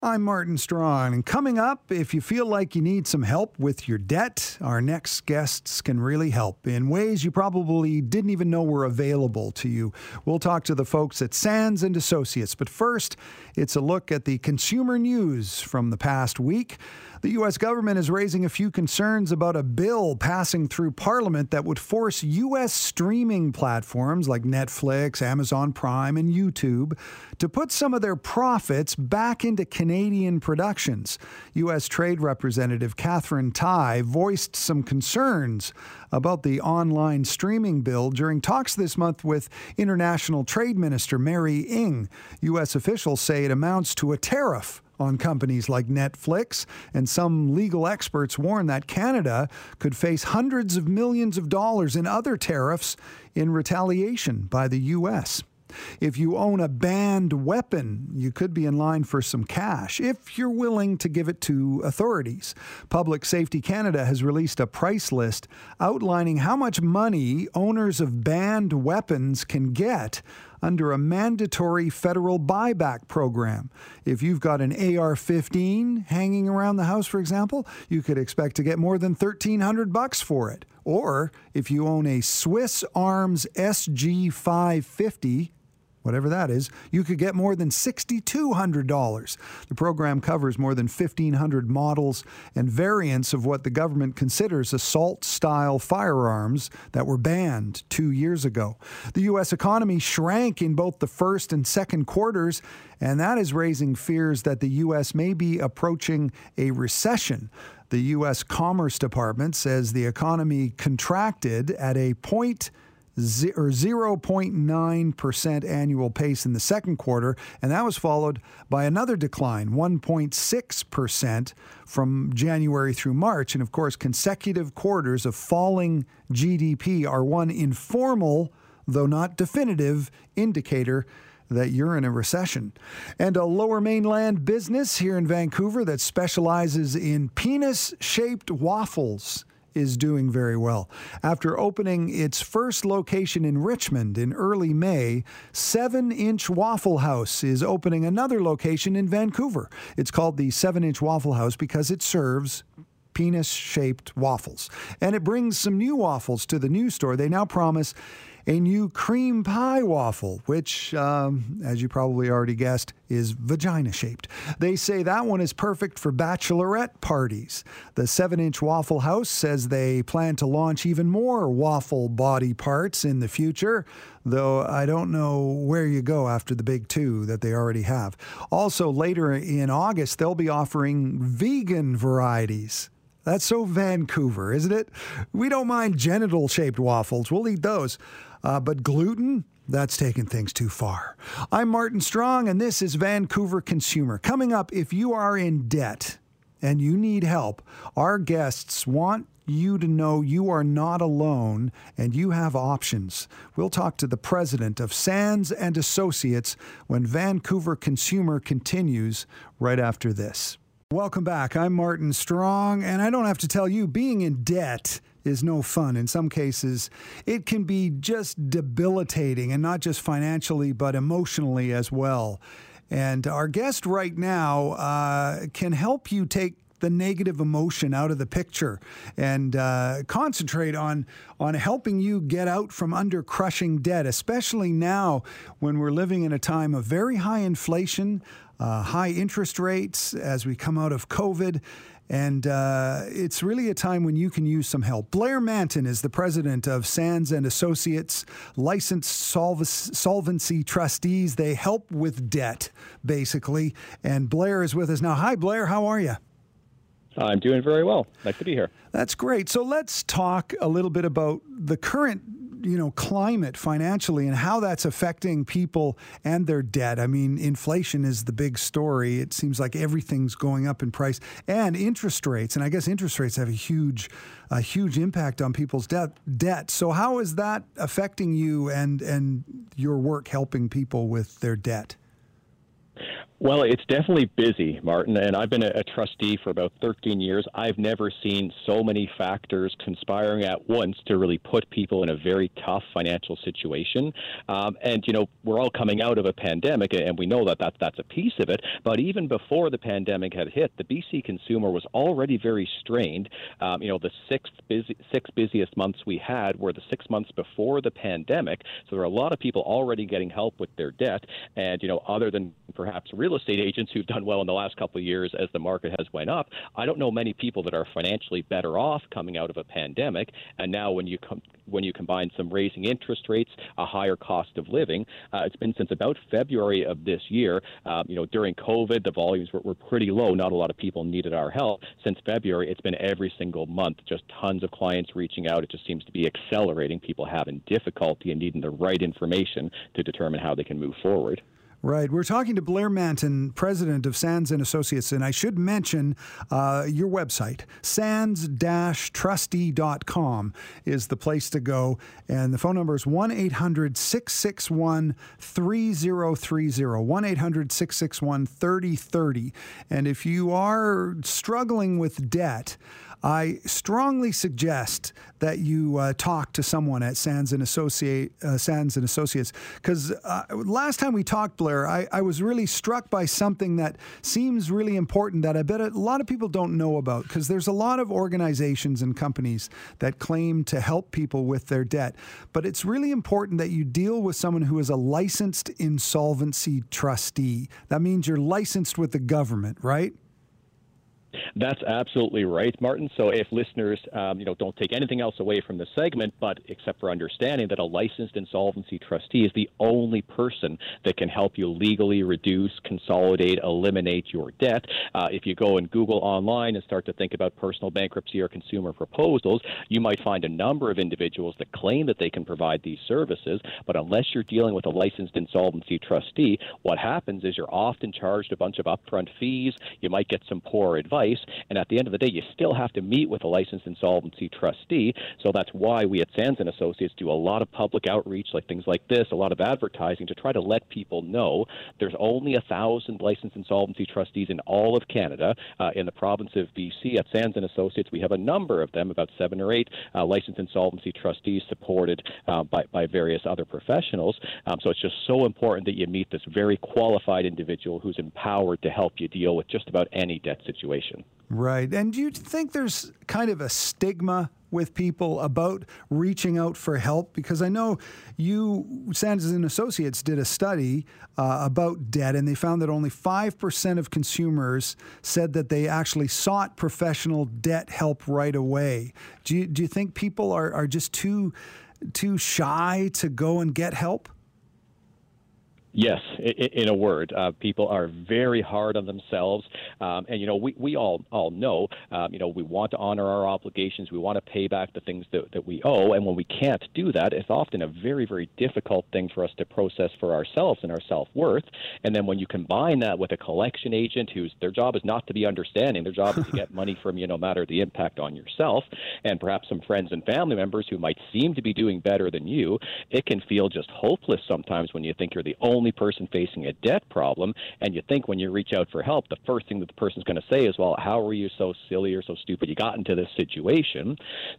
I'm Martin Strong, and coming up, if you feel like you need some help with your debt, our next guests can really help in ways you probably didn't even know were available to you. We'll talk to the folks at Sands and Associates, but first, it's a look at the consumer news from the past week. The U.S. government is raising a few concerns about a bill passing through Parliament that would force U.S. streaming platforms like Netflix, Amazon Prime, and YouTube to put some of their profits back into Canadian productions. U.S. Trade Representative Katherine Tai voiced some concerns about the online streaming bill during talks this month with International Trade Minister Mary Ng. U.S. officials say it amounts to a tariff on companies like Netflix, and some legal experts warn that Canada could face hundreds of millions of dollars in other tariffs in retaliation by the U.S. If you own a banned weapon, you could be in line for some cash if you're willing to give it to authorities. Public Safety Canada has released a price list outlining how much money owners of banned weapons can get under a mandatory federal buyback program. If you've got an AR 15 hanging around the house, for example, you could expect to get more than 1300 bucks for it. Or if you own a Swiss Arms SG 550, whatever that is, you could get more than $6,200. The program covers more than 1,500 models and variants of what the government considers assault style firearms that were banned two years ago. The U.S. economy shrank in both the first and second quarters, and that is raising fears that the U.S. may be approaching a recession. The U.S. Commerce Department says the economy contracted at a point or 0.9% annual pace in the second quarter, and that was followed by another decline, 1.6% from January through March. And of course, consecutive quarters of falling GDP are one informal, though not definitive, indicator that you're in a recession. And a lower mainland business here in Vancouver that specializes in penis shaped waffles is doing very well. After opening its first location in Richmond in early May, 7 Inch Waffle House is opening another location in Vancouver. It's called the 7 Inch Waffle House because it serves penis shaped waffles. And it brings some new waffles to the new store. They now promise a new cream pie waffle, which, um, as you probably already guessed, is vagina shaped. They say that one is perfect for bachelorette parties. The 7 inch Waffle House says they plan to launch even more waffle body parts in the future, though I don't know where you go after the big two that they already have. Also, later in August, they'll be offering vegan varieties. That's so Vancouver, isn't it? We don't mind genital shaped waffles. We'll eat those. Uh, but gluten, that's taking things too far. I'm Martin Strong, and this is Vancouver Consumer. Coming up, if you are in debt and you need help, our guests want you to know you are not alone and you have options. We'll talk to the president of Sands and Associates when Vancouver Consumer continues right after this. Welcome back. I'm Martin Strong, and I don't have to tell you, being in debt is no fun. In some cases, it can be just debilitating, and not just financially, but emotionally as well. And our guest right now uh, can help you take the negative emotion out of the picture and uh, concentrate on on helping you get out from under crushing debt, especially now when we're living in a time of very high inflation, uh, high interest rates as we come out of COVID. And uh, it's really a time when you can use some help. Blair Manton is the president of Sands and Associates, licensed solvency trustees. They help with debt, basically. And Blair is with us now. Hi, Blair. How are you? I'm doing very well. Nice to be here. That's great. So let's talk a little bit about the current you know climate financially and how that's affecting people and their debt. I mean, inflation is the big story. It seems like everything's going up in price, and interest rates. And I guess interest rates have a huge, a huge impact on people's debt. Debt. So how is that affecting you and and your work helping people with their debt? Well, it's definitely busy, Martin, and I've been a, a, trustee for about 13 years. I've never seen so many factors conspiring at once to really put people in a very tough financial situation. Um, and, you know, we're all coming out of a pandemic, and we know that, that that's a piece of it. But even before the pandemic had hit, the BC consumer was already very strained. Um, you know, the six, busy, six busiest months we had were the six months before the pandemic. So there are a lot of people already getting help with their debt. And, you know, other than perhaps real estate agents who've done well in the last couple of years as the market has went up. I don't know many people that are financially better off coming out of a pandemic. And now, when you come when you combine some raising interest rates, a higher cost of living, uh, it's been since about February of this year. Um, you know, during COVID, the volumes were, were pretty low. Not a lot of people needed our help. Since February, it's been every single month, just tons of clients reaching out. It just seems to be accelerating. People having difficulty and needing the right information to determine how they can move forward. Right. We're talking to Blair Manton, president of Sands and Associates, and I should mention uh, your website, sands-trustee.com is the place to go, and the phone number is 1-800-661-3030, 1-800-661-3030. And if you are struggling with debt, I strongly suggest that you uh, talk to someone at Sands and Associate uh, Sands and Associates because uh, last time we talked, Blair, I, I, was really struck by something that seems really important that I bet a lot of people don't know about because there's a lot of organizations and companies that claim to help people with their debt, but it's really important that you deal with someone who is a licensed insolvency trustee. That means you're licensed with the government, right? That's absolutely right, Martin. So if listeners, um, you know, don't take anything else away from the segment, but except for understanding that a licensed insolvency trustee is the only person that can help you legally reduce, consolidate, eliminate your debt. Uh, if you go and Google online and start to think about personal bankruptcy or consumer proposals, you might find a number of individuals that claim that they can provide these services, but unless you're dealing with a licensed insolvency trustee, what happens is you're often charged a bunch of upfront fees. You might get some poor advice advice. And at the end of the day, you still have to meet with a licensed insolvency trustee. So that's why we at Sands and Associates do a lot of public outreach, like things like this, a lot of advertising to try to let people know there's only a thousand licensed insolvency trustees in all of Canada. Uh, in the province of BC, at Sands and Associates, we have a number of them, about seven or eight uh, licensed insolvency trustees supported uh, by, by various other professionals. Um, so it's just so important that you meet this very qualified individual who's empowered to help you deal with just about any debt situation situation. Right. And do you think there's kind of a stigma with people about reaching out for help? Because I know you, Sands and Associates, did a study uh, about debt, and they found that only 5% of consumers said that they actually sought professional debt help right away. Do you, do you think people are, are just too, too shy to go and get help? Yes, in a word, uh, people are very hard on themselves, um, and you know we, we all all know um, you know we want to honor our obligations, we want to pay back the things that, that we owe, and when we can't do that, it's often a very very difficult thing for us to process for ourselves and our self worth. And then when you combine that with a collection agent whose their job is not to be understanding, their job is to get money from you, no matter the impact on yourself, and perhaps some friends and family members who might seem to be doing better than you, it can feel just hopeless sometimes when you think you're the only only person facing a debt problem. And you think when you reach out for help, the first thing that the person's going to say is, well, how are you so silly or so stupid you got into this situation?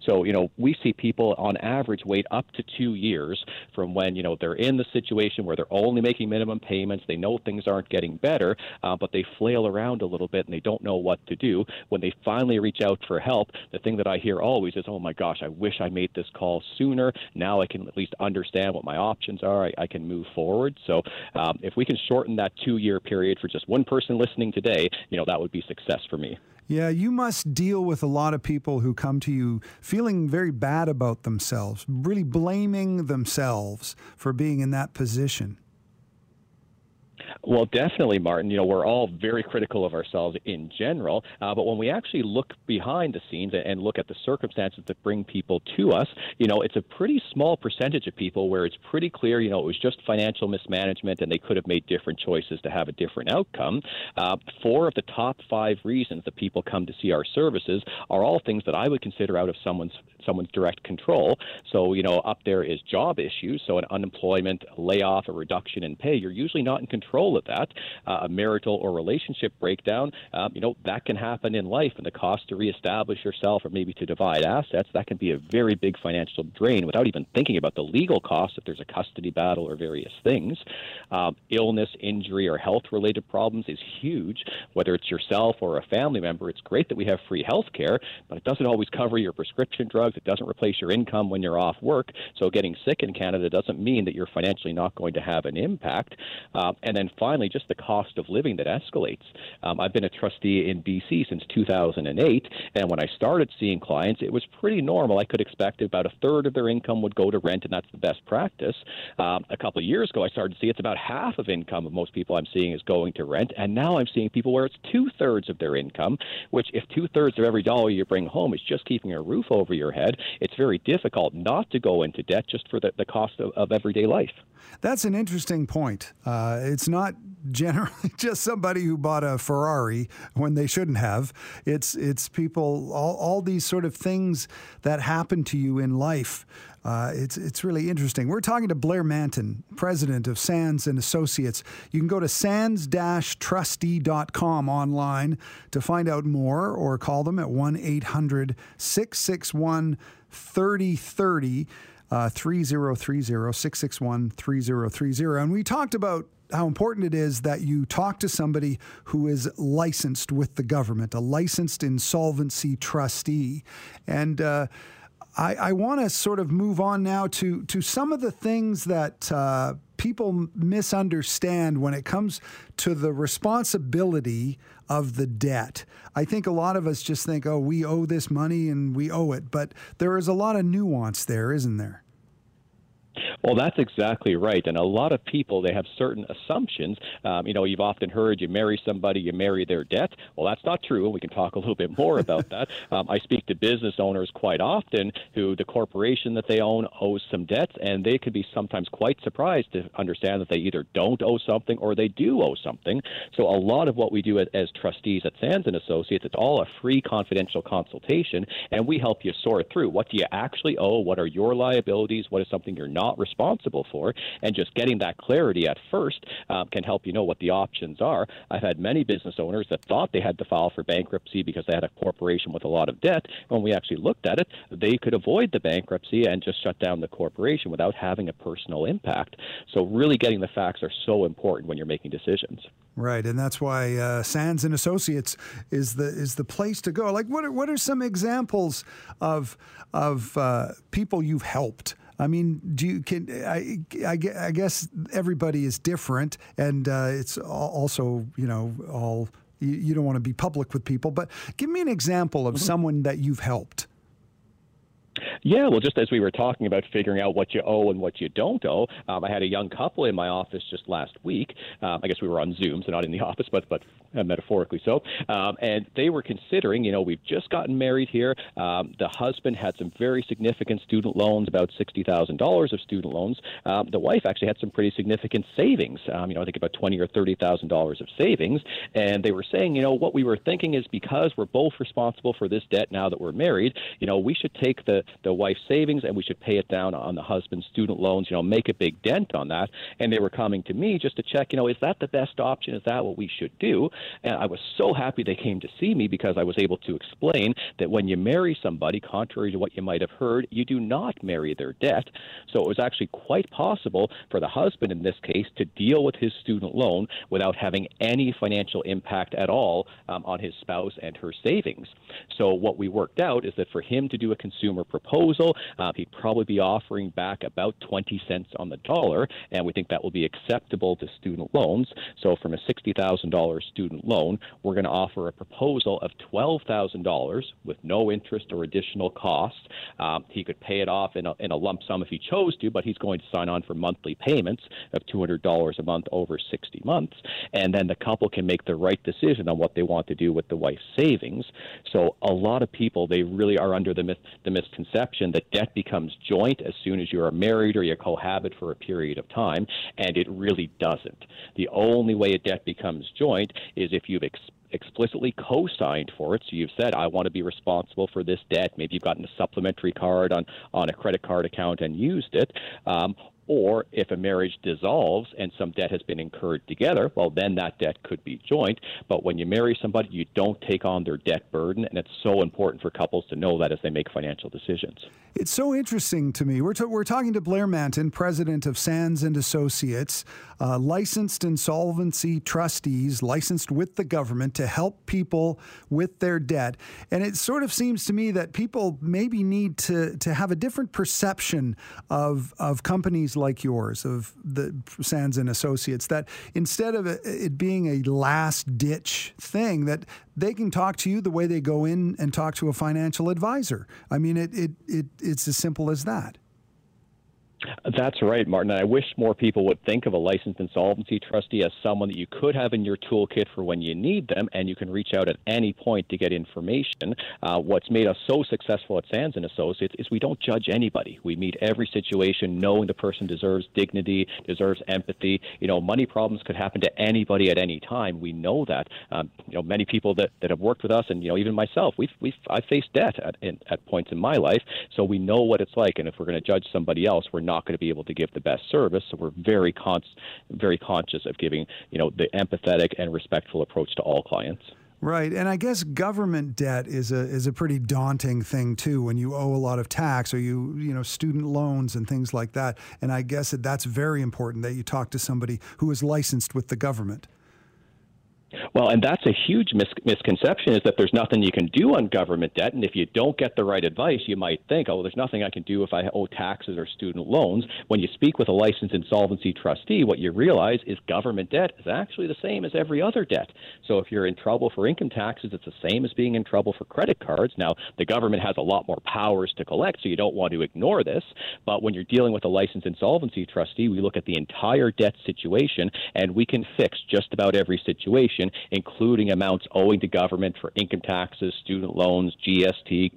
So, you know, we see people on average wait up to two years from when, you know, they're in the situation where they're only making minimum payments, they know things aren't getting better, uh, but they flail around a little bit and they don't know what to do. When they finally reach out for help, the thing that I hear always is, oh my gosh, I wish I made this call sooner. Now I can at least understand what my options are. I, I can move forward. So um, if we can shorten that two year period for just one person listening today, you know, that would be success for me. Yeah, you must deal with a lot of people who come to you feeling very bad about themselves, really blaming themselves for being in that position. Well, definitely, Martin. You know, we're all very critical of ourselves in general, uh, but when we actually look behind the scenes and look at the circumstances that bring people to us, you know, it's a pretty small percentage of people where it's pretty clear, you know, it was just financial mismanagement and they could have made different choices to have a different outcome. Uh, four of the top five reasons that people come to see our services are all things that I would consider out of someone's someone's direct control. So, you know, up there is job issues, so an unemployment, layoff, a reduction in pay. You're usually not in control of that. Uh, a marital or relationship breakdown, um, you know, that can happen in life, and the cost to reestablish yourself or maybe to divide assets, that can be a very big financial drain without even thinking about the legal costs if there's a custody battle or various things. Um, illness, injury, or health related problems is huge. Whether it's yourself or a family member, it's great that we have free health care, but it doesn't always cover your prescription drugs. It doesn't replace your income when you're off work. So getting sick in Canada doesn't mean that you're financially not going to have an impact. Uh, and then finally, just the cost of living that escalates. Um, I've been a trustee in BC since 2008, and when I started seeing clients, it was pretty normal. I could expect about a third of their income would go to rent, and that's the best practice. Um, a couple of years ago, I started to see it's about half of income of most people I'm seeing is going to rent, and now I'm seeing people where it's two thirds of their income, which if two thirds of every dollar you bring home is just keeping a roof over your head, it's very difficult not to go into debt just for the, the cost of, of everyday life. That's an interesting point. Uh, it's not generally just somebody who bought a Ferrari when they shouldn't have. It's it's people all, all these sort of things that happen to you in life. Uh, it's it's really interesting. We're talking to Blair Manton, president of Sands and Associates. You can go to sands-trustee.com online to find out more, or call them at one 800 661 3030 uh, 3030 661 3030. And we talked about how important it is that you talk to somebody who is licensed with the government, a licensed insolvency trustee. And uh, I, I want to sort of move on now to, to some of the things that uh, people misunderstand when it comes to the responsibility of the debt. I think a lot of us just think, oh, we owe this money and we owe it. But there is a lot of nuance there, isn't there? Well, that's exactly right. And a lot of people, they have certain assumptions. Um, you know, you've often heard you marry somebody, you marry their debt. Well, that's not true. And we can talk a little bit more about that. Um, I speak to business owners quite often who the corporation that they own owes some debts, and they could be sometimes quite surprised to understand that they either don't owe something or they do owe something. So a lot of what we do as, as trustees at Sands and Associates, it's all a free confidential consultation, and we help you sort through what do you actually owe, what are your liabilities, what is something you're not responsible for, and just getting that clarity at first um, can help you know what the options are. I've had many business owners that thought they had to file for bankruptcy because they had a corporation with a lot of debt. When we actually looked at it, they could avoid the bankruptcy and just shut down the corporation without having a personal impact. So, really getting the facts are so important when you're making decisions. Right, and that's why uh, Sands and Associates is the is the place to go. Like, what are what are some examples of of uh, people you've helped I mean, do you can I, I, I guess everybody is different, and uh, it's also you know all you, you don't want to be public with people. But give me an example of mm-hmm. someone that you've helped. Yeah, well, just as we were talking about figuring out what you owe and what you don't owe, um, I had a young couple in my office just last week. Um, I guess we were on Zoom, so not in the office, but but uh, metaphorically so. Um, and they were considering, you know, we've just gotten married here. Um, the husband had some very significant student loans, about sixty thousand dollars of student loans. Um, the wife actually had some pretty significant savings. Um, you know, I think about twenty or thirty thousand dollars of savings. And they were saying, you know, what we were thinking is because we're both responsible for this debt now that we're married, you know, we should take the the wife's savings and we should pay it down on the husband's student loans, you know, make a big dent on that. And they were coming to me just to check, you know, is that the best option? Is that what we should do? And I was so happy they came to see me because I was able to explain that when you marry somebody, contrary to what you might have heard, you do not marry their debt. So it was actually quite possible for the husband in this case to deal with his student loan without having any financial impact at all um, on his spouse and her savings. So what we worked out is that for him to do a consumer proposal, uh, he'd probably be offering back about 20 cents on the dollar, and we think that will be acceptable to student loans. So from a $60,000 student loan, we're going to offer a proposal of $12,000 with no interest or additional costs. Um, he could pay it off in a, in a lump sum if he chose to, but he's going to sign on for monthly payments of $200 a month over 60 months. And then the couple can make the right decision on what they want to do with the wife's savings. So a lot of people, they really are under the, myth, the misconception that debt becomes joint as soon as you are married or you cohabit for a period of time, and it really doesn't. The only way a debt becomes joint is if you've ex- explicitly co-signed for it. So you've said, I want to be responsible for this debt. Maybe you've gotten a supplementary card on, on a credit card account and used it. Um, or if a marriage dissolves and some debt has been incurred together, well, then that debt could be joint. But when you marry somebody, you don't take on their debt burden, and it's so important for couples to know that as they make financial decisions. It's so interesting to me. We're, we're talking to Blair Manton, president of Sands and Associates, uh, licensed insolvency trustees, licensed with the government to help people with their debt. And it sort of seems to me that people maybe need to, to have a different perception of, of companies like yours, of the Sands and Associates, that instead of uh, it being a last ditch thing, that they can talk to you the way they go in and talk to a financial advisor. I mean, it, it, it it's as simple as that. That's right, Martin. I wish more people would think of a licensed insolvency trustee as someone that you could have in your toolkit for when you need them, and you can reach out at any point to get information. Uh, what's made us so successful at Sands and Associates is we don't judge anybody. We meet every situation knowing the person deserves dignity, deserves empathy. You know, money problems could happen to anybody at any time. We know that. Um, you know, many people that, that have worked with us, and you know, even myself, we've we've I faced debt at in, at points in my life, so we know what it's like. And if we're going to judge somebody else, we're not going to be able to give the best service. So we're very con- very conscious of giving you know the empathetic and respectful approach to all clients. Right, and I guess government debt is a is a pretty daunting thing too. When you owe a lot of tax or you you know student loans and things like that, and I guess that that's very important that you talk to somebody who is licensed with the government. Well, and that's a huge mis- misconception is that there's nothing you can do on government debt. And if you don't get the right advice, you might think, oh, well, there's nothing I can do if I owe taxes or student loans. When you speak with a licensed insolvency trustee, what you realize is government debt is actually the same as every other debt. So if you're in trouble for income taxes, it's the same as being in trouble for credit cards. Now, the government has a lot more powers to collect, so you don't want to ignore this. But when you're dealing with a licensed insolvency trustee, we look at the entire debt situation and we can fix just about every situation including amounts owing to government for income taxes, student loans, GST,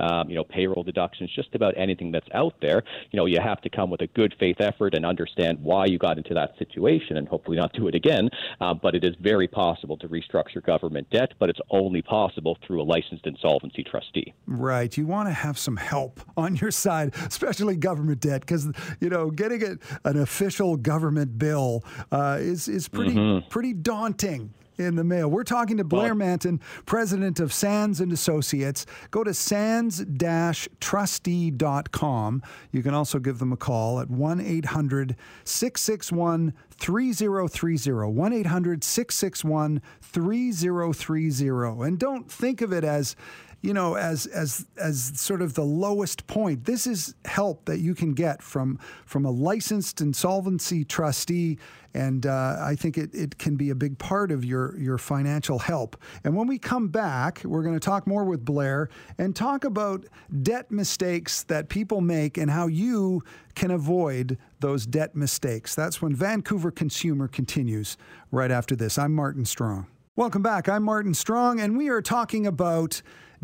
um, you know, payroll deductions, just about anything that's out there. You know, you have to come with a good faith effort and understand why you got into that situation and hopefully not do it again. Uh, but it is very possible to restructure government debt, but it's only possible through a licensed insolvency trustee. Right. You want to have some help on your side, especially government debt, because, you know, getting a, an official government bill uh, is, is pretty, mm-hmm. pretty daunting in the mail. We're talking to Blair Manton, president of Sands and Associates. Go to sands-trustee.com. You can also give them a call at 1-800-661 3030 1 800 661 3030. And don't think of it as you know, as as as sort of the lowest point. This is help that you can get from from a licensed insolvency trustee, and uh, I think it, it can be a big part of your your financial help. And when we come back, we're going to talk more with Blair and talk about debt mistakes that people make and how you can avoid those debt mistakes. That's when Vancouver Consumer continues right after this. I'm Martin Strong. Welcome back. I'm Martin Strong, and we are talking about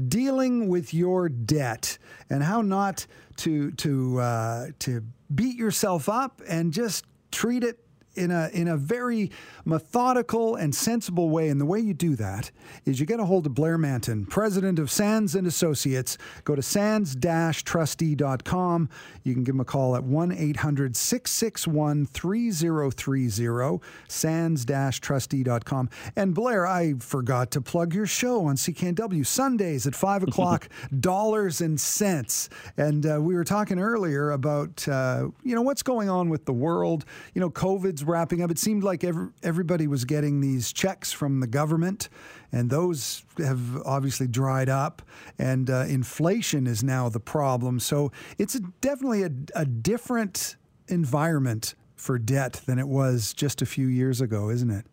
dealing with your debt and how not to to uh, to beat yourself up and just treat it in a in a very methodical and sensible way. And the way you do that is you get a hold of Blair Manton, president of Sands and Associates. Go to sands-trustee.com. You can give him a call at 1-800-661-3030, sands-trustee.com. And Blair, I forgot to plug your show on CKNW Sundays at 5 o'clock, dollars and cents. And uh, we were talking earlier about, uh, you know, what's going on with the world. You know, COVID's wrapping up. It seemed like every, everybody was getting these checks from the government, and those have obviously dried up. And uh, inflation is now the problem. So it's a, definitely a, a different environment for debt than it was just a few years ago, isn't it?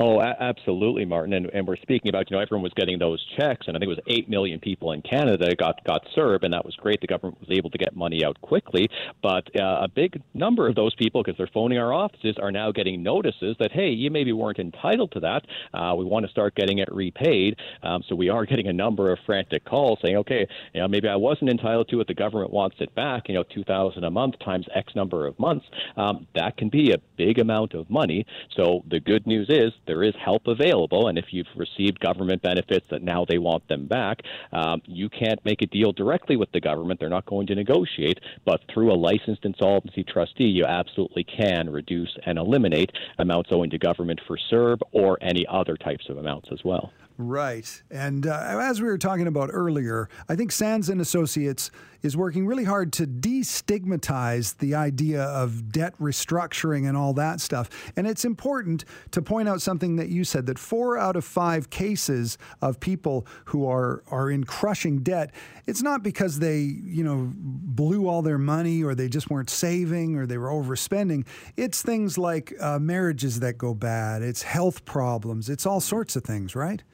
Oh, a- absolutely, Martin. And, and we're speaking about, you know, everyone was getting those checks, and I think it was 8 million people in Canada got, got served, and that was great. The government was able to get money out quickly. But uh, a big number of those people, because they're phoning our offices, are now getting notices that, hey, you maybe weren't entitled to that. Uh, we want to start getting it repaid. Um, so we are getting a number of frantic calls saying, okay, you know, maybe I wasn't entitled to it. The government wants it back, you know, 2000 a month times X number of months. Um, that can be a big amount of money. So the good news is there is help available, and if you've received government benefits that now they want them back, um, you can't make a deal directly with the government. They're not going to negotiate, but through a licensed insolvency trustee, you absolutely can reduce and eliminate amounts owing to government for CERB or any other types of amounts as well. Right. And uh, as we were talking about earlier, I think Sands and Associates is working really hard to destigmatize the idea of debt restructuring and all that stuff. And it's important to point out something that you said that 4 out of 5 cases of people who are are in crushing debt, it's not because they, you know, blew all their money or they just weren't saving or they were overspending. It's things like uh, marriages that go bad, it's health problems, it's all sorts of things, right?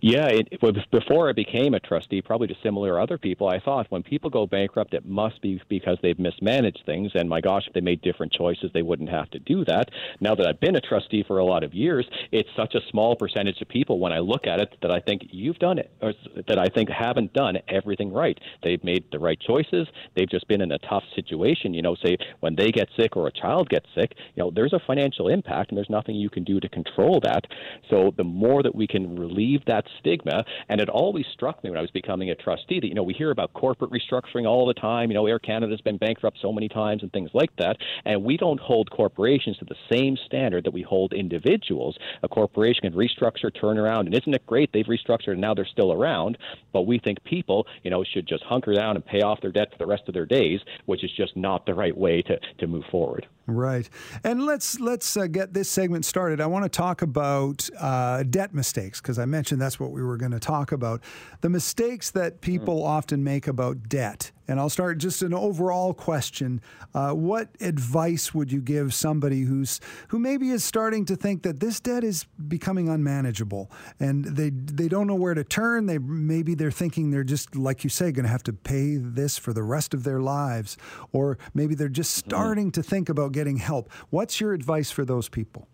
Yeah, it, it before I became a trustee, probably to similar other people, I thought when people go bankrupt, it must be because they've mismanaged things. And my gosh, if they made different choices, they wouldn't have to do that. Now that I've been a trustee for a lot of years, it's such a small percentage of people when I look at it that I think you've done it, or that I think haven't done everything right. They've made the right choices. They've just been in a tough situation. You know, say when they get sick or a child gets sick, you know, there's a financial impact and there's nothing you can do to control that. So the more that we can relieve that stigma. And it always struck me when I was becoming a trustee that, you know, we hear about corporate restructuring all the time. You know, Air Canada's been bankrupt so many times and things like that. And we don't hold corporations to the same standard that we hold individuals. A corporation can restructure, turn around, and isn't it great they've restructured and now they're still around? But we think people, you know, should just hunker down and pay off their debt for the rest of their days, which is just not the right way to, to move forward. Right, and let's let's uh, get this segment started. I want to talk about uh, debt mistakes because I mentioned that's what we were going to talk about. The mistakes that people mm. often make about debt and I'll start just an overall question. Uh, what advice would you give somebody who's who maybe is starting to think that this debt is becoming unmanageable and they they don't know where to turn? They maybe they're thinking they're just like you say going to have to pay this for the rest of their lives, or maybe they're just mm-hmm. starting mm-hmm. to think about getting help. What's your advice for those people?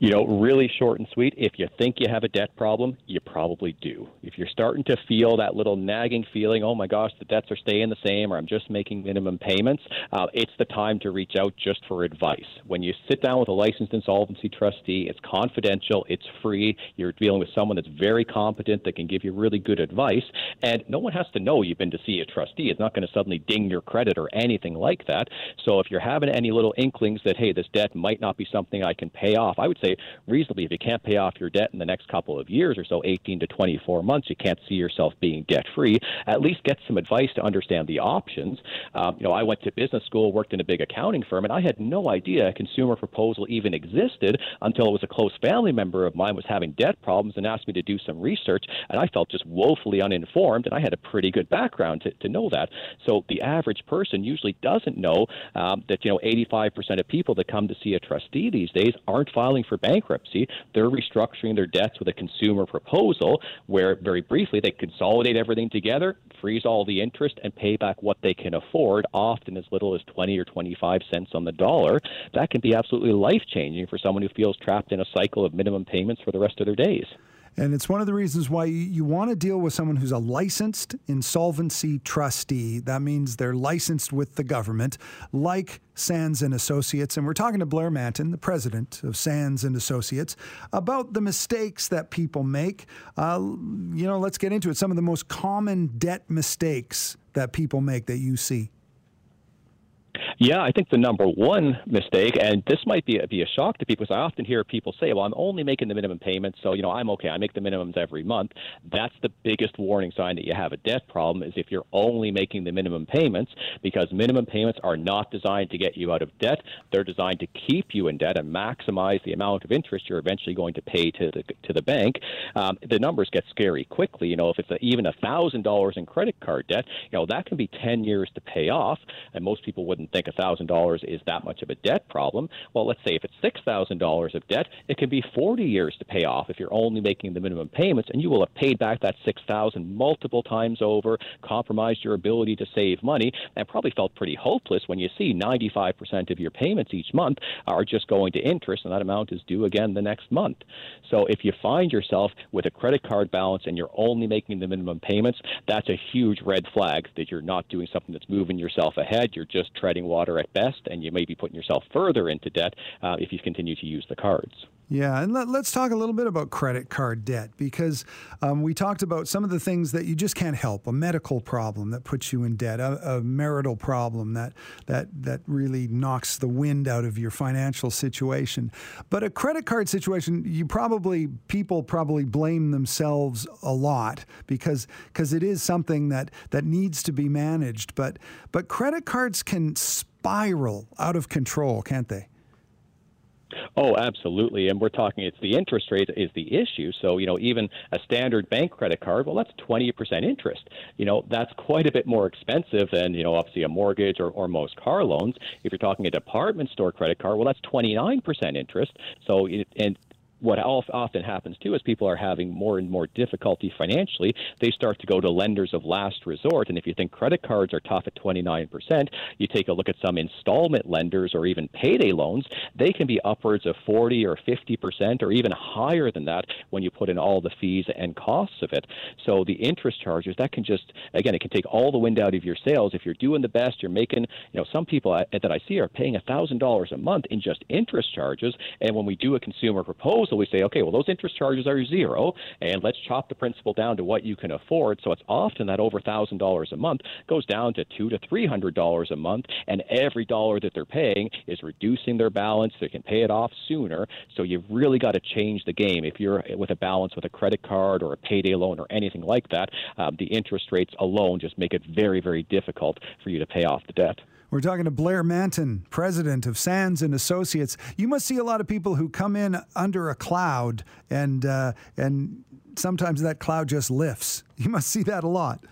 You know, really short and sweet. If you think you have a debt problem, you probably do. If you're starting to feel that little nagging feeling, oh my gosh, the debts are staying the same, or I'm just making minimum payments, uh, it's the time to reach out just for advice. When you sit down with a licensed insolvency trustee, it's confidential, it's free. You're dealing with someone that's very competent that can give you really good advice, and no one has to know you've been to see a trustee. It's not going to suddenly ding your credit or anything like that. So if you're having any little inklings that hey, this debt might not be something I can pay off, I would say reasonably, if you can't pay off your debt in the next couple of years or so, 18 to 24 months, you can't see yourself being debt free. At least get some advice to understand the options. Um, you know, I went to business school, worked in a big accounting firm, and I had no idea a consumer proposal even existed until it was a close family member of mine was having debt problems and asked me to do some research, and I felt just woefully uninformed, and I had a pretty good background to, to know that. So the average person usually doesn't know um, that you know 85% of people that come to see a trustee these days aren't filing for bankruptcy, they're restructuring their debts with a consumer proposal where, very briefly, they consolidate everything together, freeze all the interest, and pay back what they can afford, often as little as 20 or 25 cents on the dollar. That can be absolutely life changing for someone who feels trapped in a cycle of minimum payments for the rest of their days. And it's one of the reasons why you, want to deal with someone who's a licensed insolvency trustee. That means they're licensed with the government, like Sands and Associates. And we're talking to Blair Manton, the president of Sands and Associates, about the mistakes that people make. Uh, you know, let's get into it. Some of the most common debt mistakes that people make that you see. Yeah, I think the number one mistake, and this might be a, be a shock to people, because I often hear people say, "Well, I'm only making the minimum payments, so you know I'm okay. I make the minimums every month." That's the biggest warning sign that you have a debt problem is if you're only making the minimum payments, because minimum payments are not designed to get you out of debt. They're designed to keep you in debt and maximize the amount of interest you're eventually going to pay to the to the bank. Um, the numbers get scary quickly. You know, if it's a, even a thousand dollars in credit card debt, you know that can be ten years to pay off, and most people wouldn't think $1,000 is that much of a debt problem. Well, let's say if it's $6,000 of debt, it can be 40 years to pay off if you're only making the minimum payments, and you will have paid back that 6000 multiple times over, compromised your ability to save money, and probably felt pretty hopeless when you see 95% of your payments each month are just going to interest, and that amount is due again the next month. So if you find yourself with a credit card balance and you're only making the minimum payments, that's a huge red flag that you're not doing something that's moving yourself ahead. You're just treading water at best, and you may be putting yourself further into debt uh, if you continue to use the cards. Yeah, and let, us talk a little bit about credit card debt because um, we talked about some of the things that you just can't help a medical problem that puts you in debt, a, a, marital problem that, that, that really knocks the wind out of your financial situation. But a credit card situation, you probably, people probably blame themselves a lot because because it is something that, that needs to be managed. But, but credit cards can spiral out of control, can't they? Oh, absolutely. And we're talking, it's the interest rate is the issue. So, you know, even a standard bank credit card, well, that's 20% interest. You know, that's quite a bit more expensive than, you know, obviously a mortgage or, or most car loans. If you're talking a department store credit card, well, that's 29% interest. So, it, and what often happens too is people are having more and more difficulty financially. They start to go to lenders of last resort. And if you think credit cards are tough at 29%, you take a look at some installment lenders or even payday loans, they can be upwards of 40 or 50% or even higher than that when you put in all the fees and costs of it. So the interest charges, that can just, again, it can take all the wind out of your sails. If you're doing the best, you're making, you know, some people that I see are paying $1,000 a month in just interest charges. And when we do a consumer proposal, proposal, we say, okay, well, those interest charges are zero, and let's chop the principal down to what you can afford. So it's often that over thousand dollars a month goes down to two to three hundred dollars a month, and every dollar that they're paying is reducing their balance. They can pay it off sooner. So you've really got to change the game. If you're with a balance with a credit card or a payday loan or anything like that, um, the interest rates alone just make it very, very difficult for you to pay off the debt. We're talking to Blair Manton, president of Sands and Associates. You must see a lot of people who come in under a cloud, and uh, and sometimes that cloud just lifts. You must see that a lot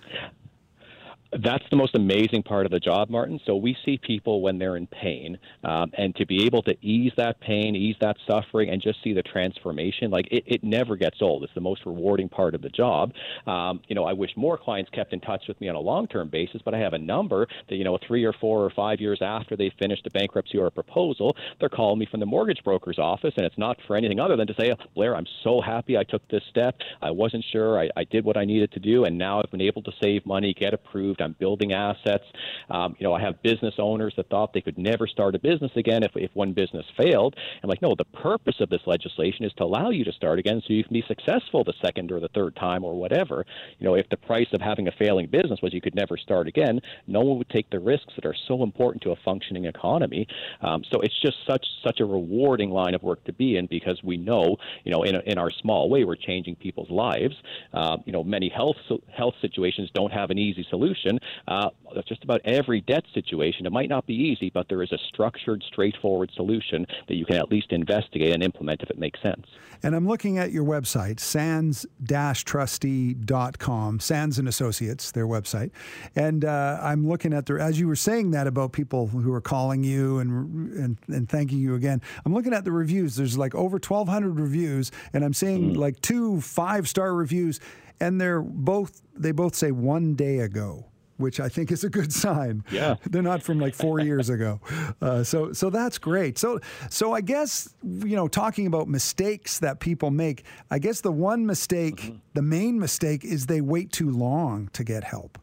that's the most amazing part of the job, Martin. So we see people when they're in pain, um, and to be able to ease that pain, ease that suffering, and just see the transformation, like it, it never gets old. It's the most rewarding part of the job. Um, you know, I wish more clients kept in touch with me on a long-term basis, but I have a number that you know, three or four or five years after they finished a bankruptcy or a proposal, they're calling me from the mortgage broker's office, and it's not for anything other than to say, Blair, I'm so happy I took this step. I wasn't sure. I, I did what I needed to do, and now I've been able to save money, get approved I'm building assets. Um, you know, I have business owners that thought they could never start a business again if, if one business failed. I'm like, no, the purpose of this legislation is to allow you to start again so you can be successful the second or the third time or whatever. You know, if the price of having a failing business was you could never start again, no one would take the risks that are so important to a functioning economy. Um, so it's just such such a rewarding line of work to be in because we know, you know, in, a, in our small way, we're changing people's lives. Uh, you know, many health health situations don't have an easy solution solution. Uh, just about every debt situation, it might not be easy, but there is a structured, straightforward solution that you can at least investigate and implement if it makes sense. And I'm looking at your website, sands-trustee.com, Sands and Associates, their website. And uh, I'm looking at the, as you were saying that about people who are calling you and, and, and thanking you again, I'm looking at the reviews. There's like over 1,200 reviews, and I'm seeing mm. like two five star reviews, and they're both, they both say one day ago which I think is a good sign. Yeah, they're not from like four years ago, uh, so so that's great. So so I guess you know talking about mistakes that people make, I guess the one mistake, mm-hmm. the main mistake, is they wait too long to get help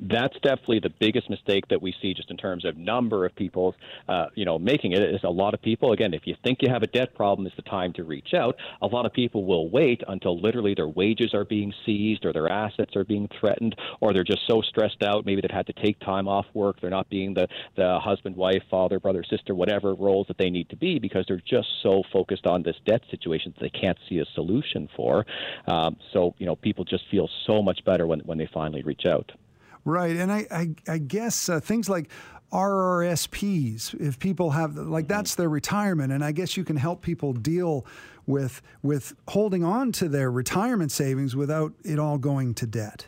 that's definitely the biggest mistake that we see just in terms of number of people, uh, you know, making it. Is a lot of people, again, if you think you have a debt problem, it's the time to reach out. A lot of people will wait until literally their wages are being seized or their assets are being threatened or they're just so stressed out. Maybe they've had to take time off work. They're not being the, the husband, wife, father, brother, sister, whatever roles that they need to be because they're just so focused on this debt situation that they can't see a solution for. Um, so, you know, people just feel so much better when, when they finally reach out. Right, and I I, I guess uh, things like RRSPs, if people have like that's their retirement, and I guess you can help people deal with with holding on to their retirement savings without it all going to debt.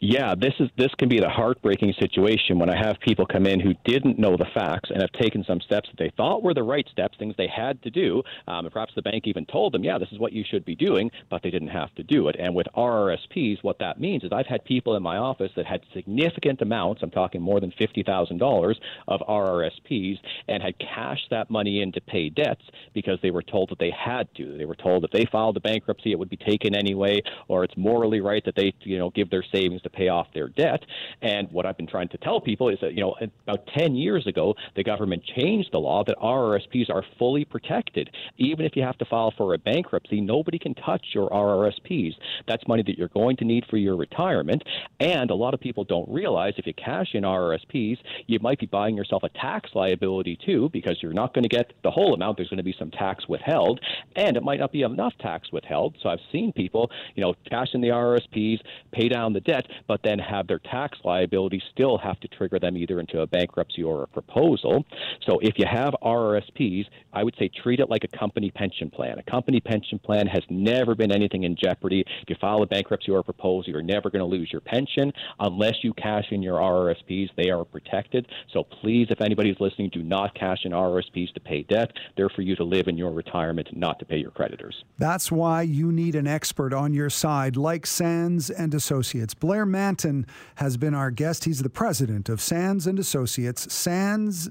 Yeah, this is this can be the heartbreaking situation when I have people come in who didn't know the facts and have taken some steps that they thought were the right steps, things they had to do, um, and perhaps the bank even told them, yeah, this is what you should be doing, but they didn't have to do it. And with RRSPs, what that means is I've had people in my office that had significant amounts, I'm talking more than fifty thousand dollars of RRSPs, and had cashed that money in to pay debts because they were told that they had to. They were told if they filed a bankruptcy, it would be taken anyway, or it's morally right that they, you know, give their savings to pay off their debt. And what I've been trying to tell people is that, you know, about 10 years ago, the government changed the law that RRSPs are fully protected. Even if you have to file for a bankruptcy, nobody can touch your RRSPs. That's money that you're going to need for your retirement. And a lot of people don't realize if you cash in RRSPs, you might be buying yourself a tax liability too, because you're not going to get the whole amount. There's going to be some tax withheld, and it might not be enough tax withheld. So I've seen people, you know, cash in the RRSPs, pay down the debt, but then have their tax liability still have to trigger them either into a bankruptcy or a proposal. So if you have RRSPs, I would say treat it like a company pension plan. A company pension plan has never been anything in jeopardy. If you file a bankruptcy or a proposal, you're never going to lose your pension unless you cash in your RRSPs. They are protected. So please, if anybody's listening, do not cash in RRSPs to pay debt. They're for you to live in your retirement, not to pay your creditors. That's why you need an expert on your side, like Sands and Associates. Blair Mantin has been our guest. He's the president of Sands and Associates. Sands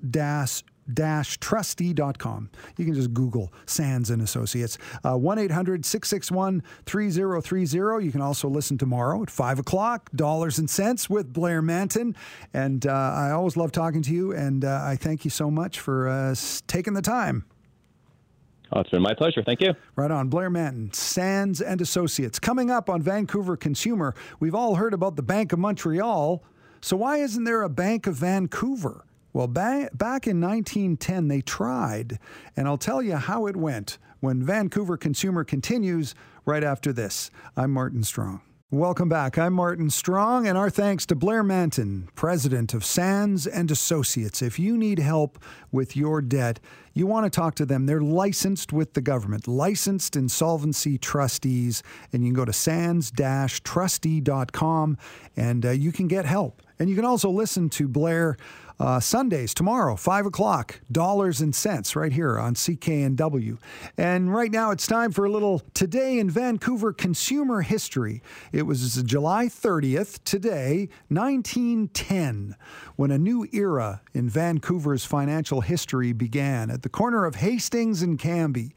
trustee.com. You can just Google Sands and Associates. Uh, 1 800 661 3030. You can also listen tomorrow at 5 o'clock, Dollars and Cents with Blair Mantin. And uh, I always love talking to you, and uh, I thank you so much for uh, taking the time. Oh, it's been my pleasure. Thank you. Right on. Blair Mantin, Sands and Associates. Coming up on Vancouver Consumer, we've all heard about the Bank of Montreal. So why isn't there a Bank of Vancouver? Well, ba- back in 1910, they tried, and I'll tell you how it went when Vancouver Consumer continues right after this. I'm Martin Strong. Welcome back. I'm Martin Strong, and our thanks to Blair Mantin, president of Sands and Associates. If you need help with your debt, you want to talk to them. They're licensed with the government, licensed insolvency trustees, and you can go to sands-trustee.com and uh, you can get help. And you can also listen to Blair uh, Sundays tomorrow, 5 o'clock, dollars and cents, right here on CKNW. And right now it's time for a little Today in Vancouver consumer history. It was July 30th, today, 1910, when a new era in Vancouver's financial history began at the corner of Hastings and Cambie.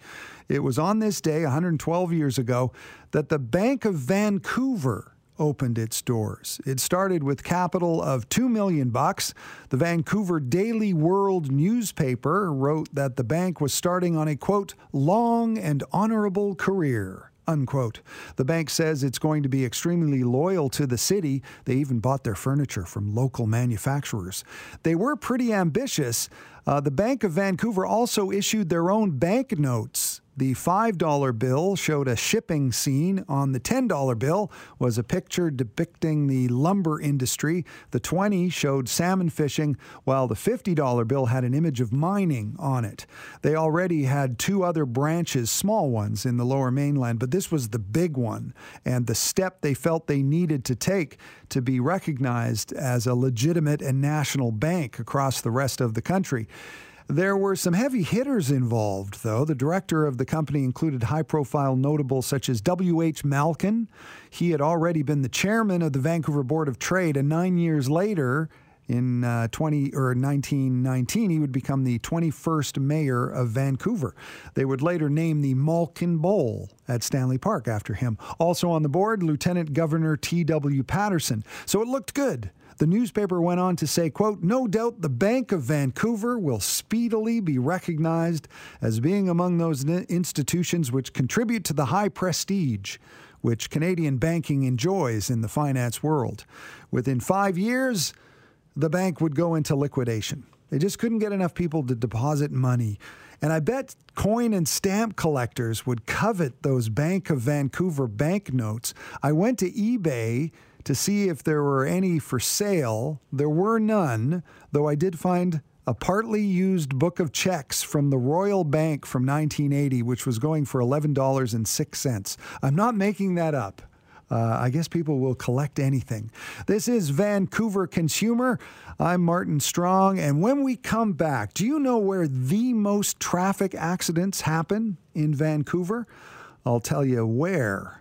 It was on this day, 112 years ago, that the Bank of Vancouver opened its doors. It started with capital of 2 million bucks. The Vancouver Daily World newspaper wrote that the bank was starting on a quote long and honorable career. Unquote. The bank says it's going to be extremely loyal to the city. They even bought their furniture from local manufacturers. They were pretty ambitious. Uh, the Bank of Vancouver also issued their own banknotes the $5 bill showed a shipping scene. On the $10 bill was a picture depicting the lumber industry. The 20 showed salmon fishing, while the $50 bill had an image of mining on it. They already had two other branches, small ones, in the lower mainland, but this was the big one and the step they felt they needed to take to be recognized as a legitimate and national bank across the rest of the country. There were some heavy hitters involved, though. The director of the company included high profile notables such as W.H. Malkin. He had already been the chairman of the Vancouver Board of Trade, and nine years later, in uh, 20 or 1919 he would become the 21st mayor of Vancouver. They would later name the Malkin Bowl at Stanley Park after him. Also on the board, Lieutenant Governor T.W. Patterson. So it looked good. The newspaper went on to say, quote, No doubt the Bank of Vancouver will speedily be recognized as being among those institutions which contribute to the high prestige which Canadian banking enjoys in the finance world. Within five years, the bank would go into liquidation. They just couldn't get enough people to deposit money. And I bet coin and stamp collectors would covet those Bank of Vancouver banknotes. I went to eBay to see if there were any for sale. There were none, though I did find a partly used book of checks from the Royal Bank from 1980, which was going for $11.06. I'm not making that up. Uh, I guess people will collect anything. This is Vancouver Consumer. I'm Martin Strong. And when we come back, do you know where the most traffic accidents happen in Vancouver? I'll tell you where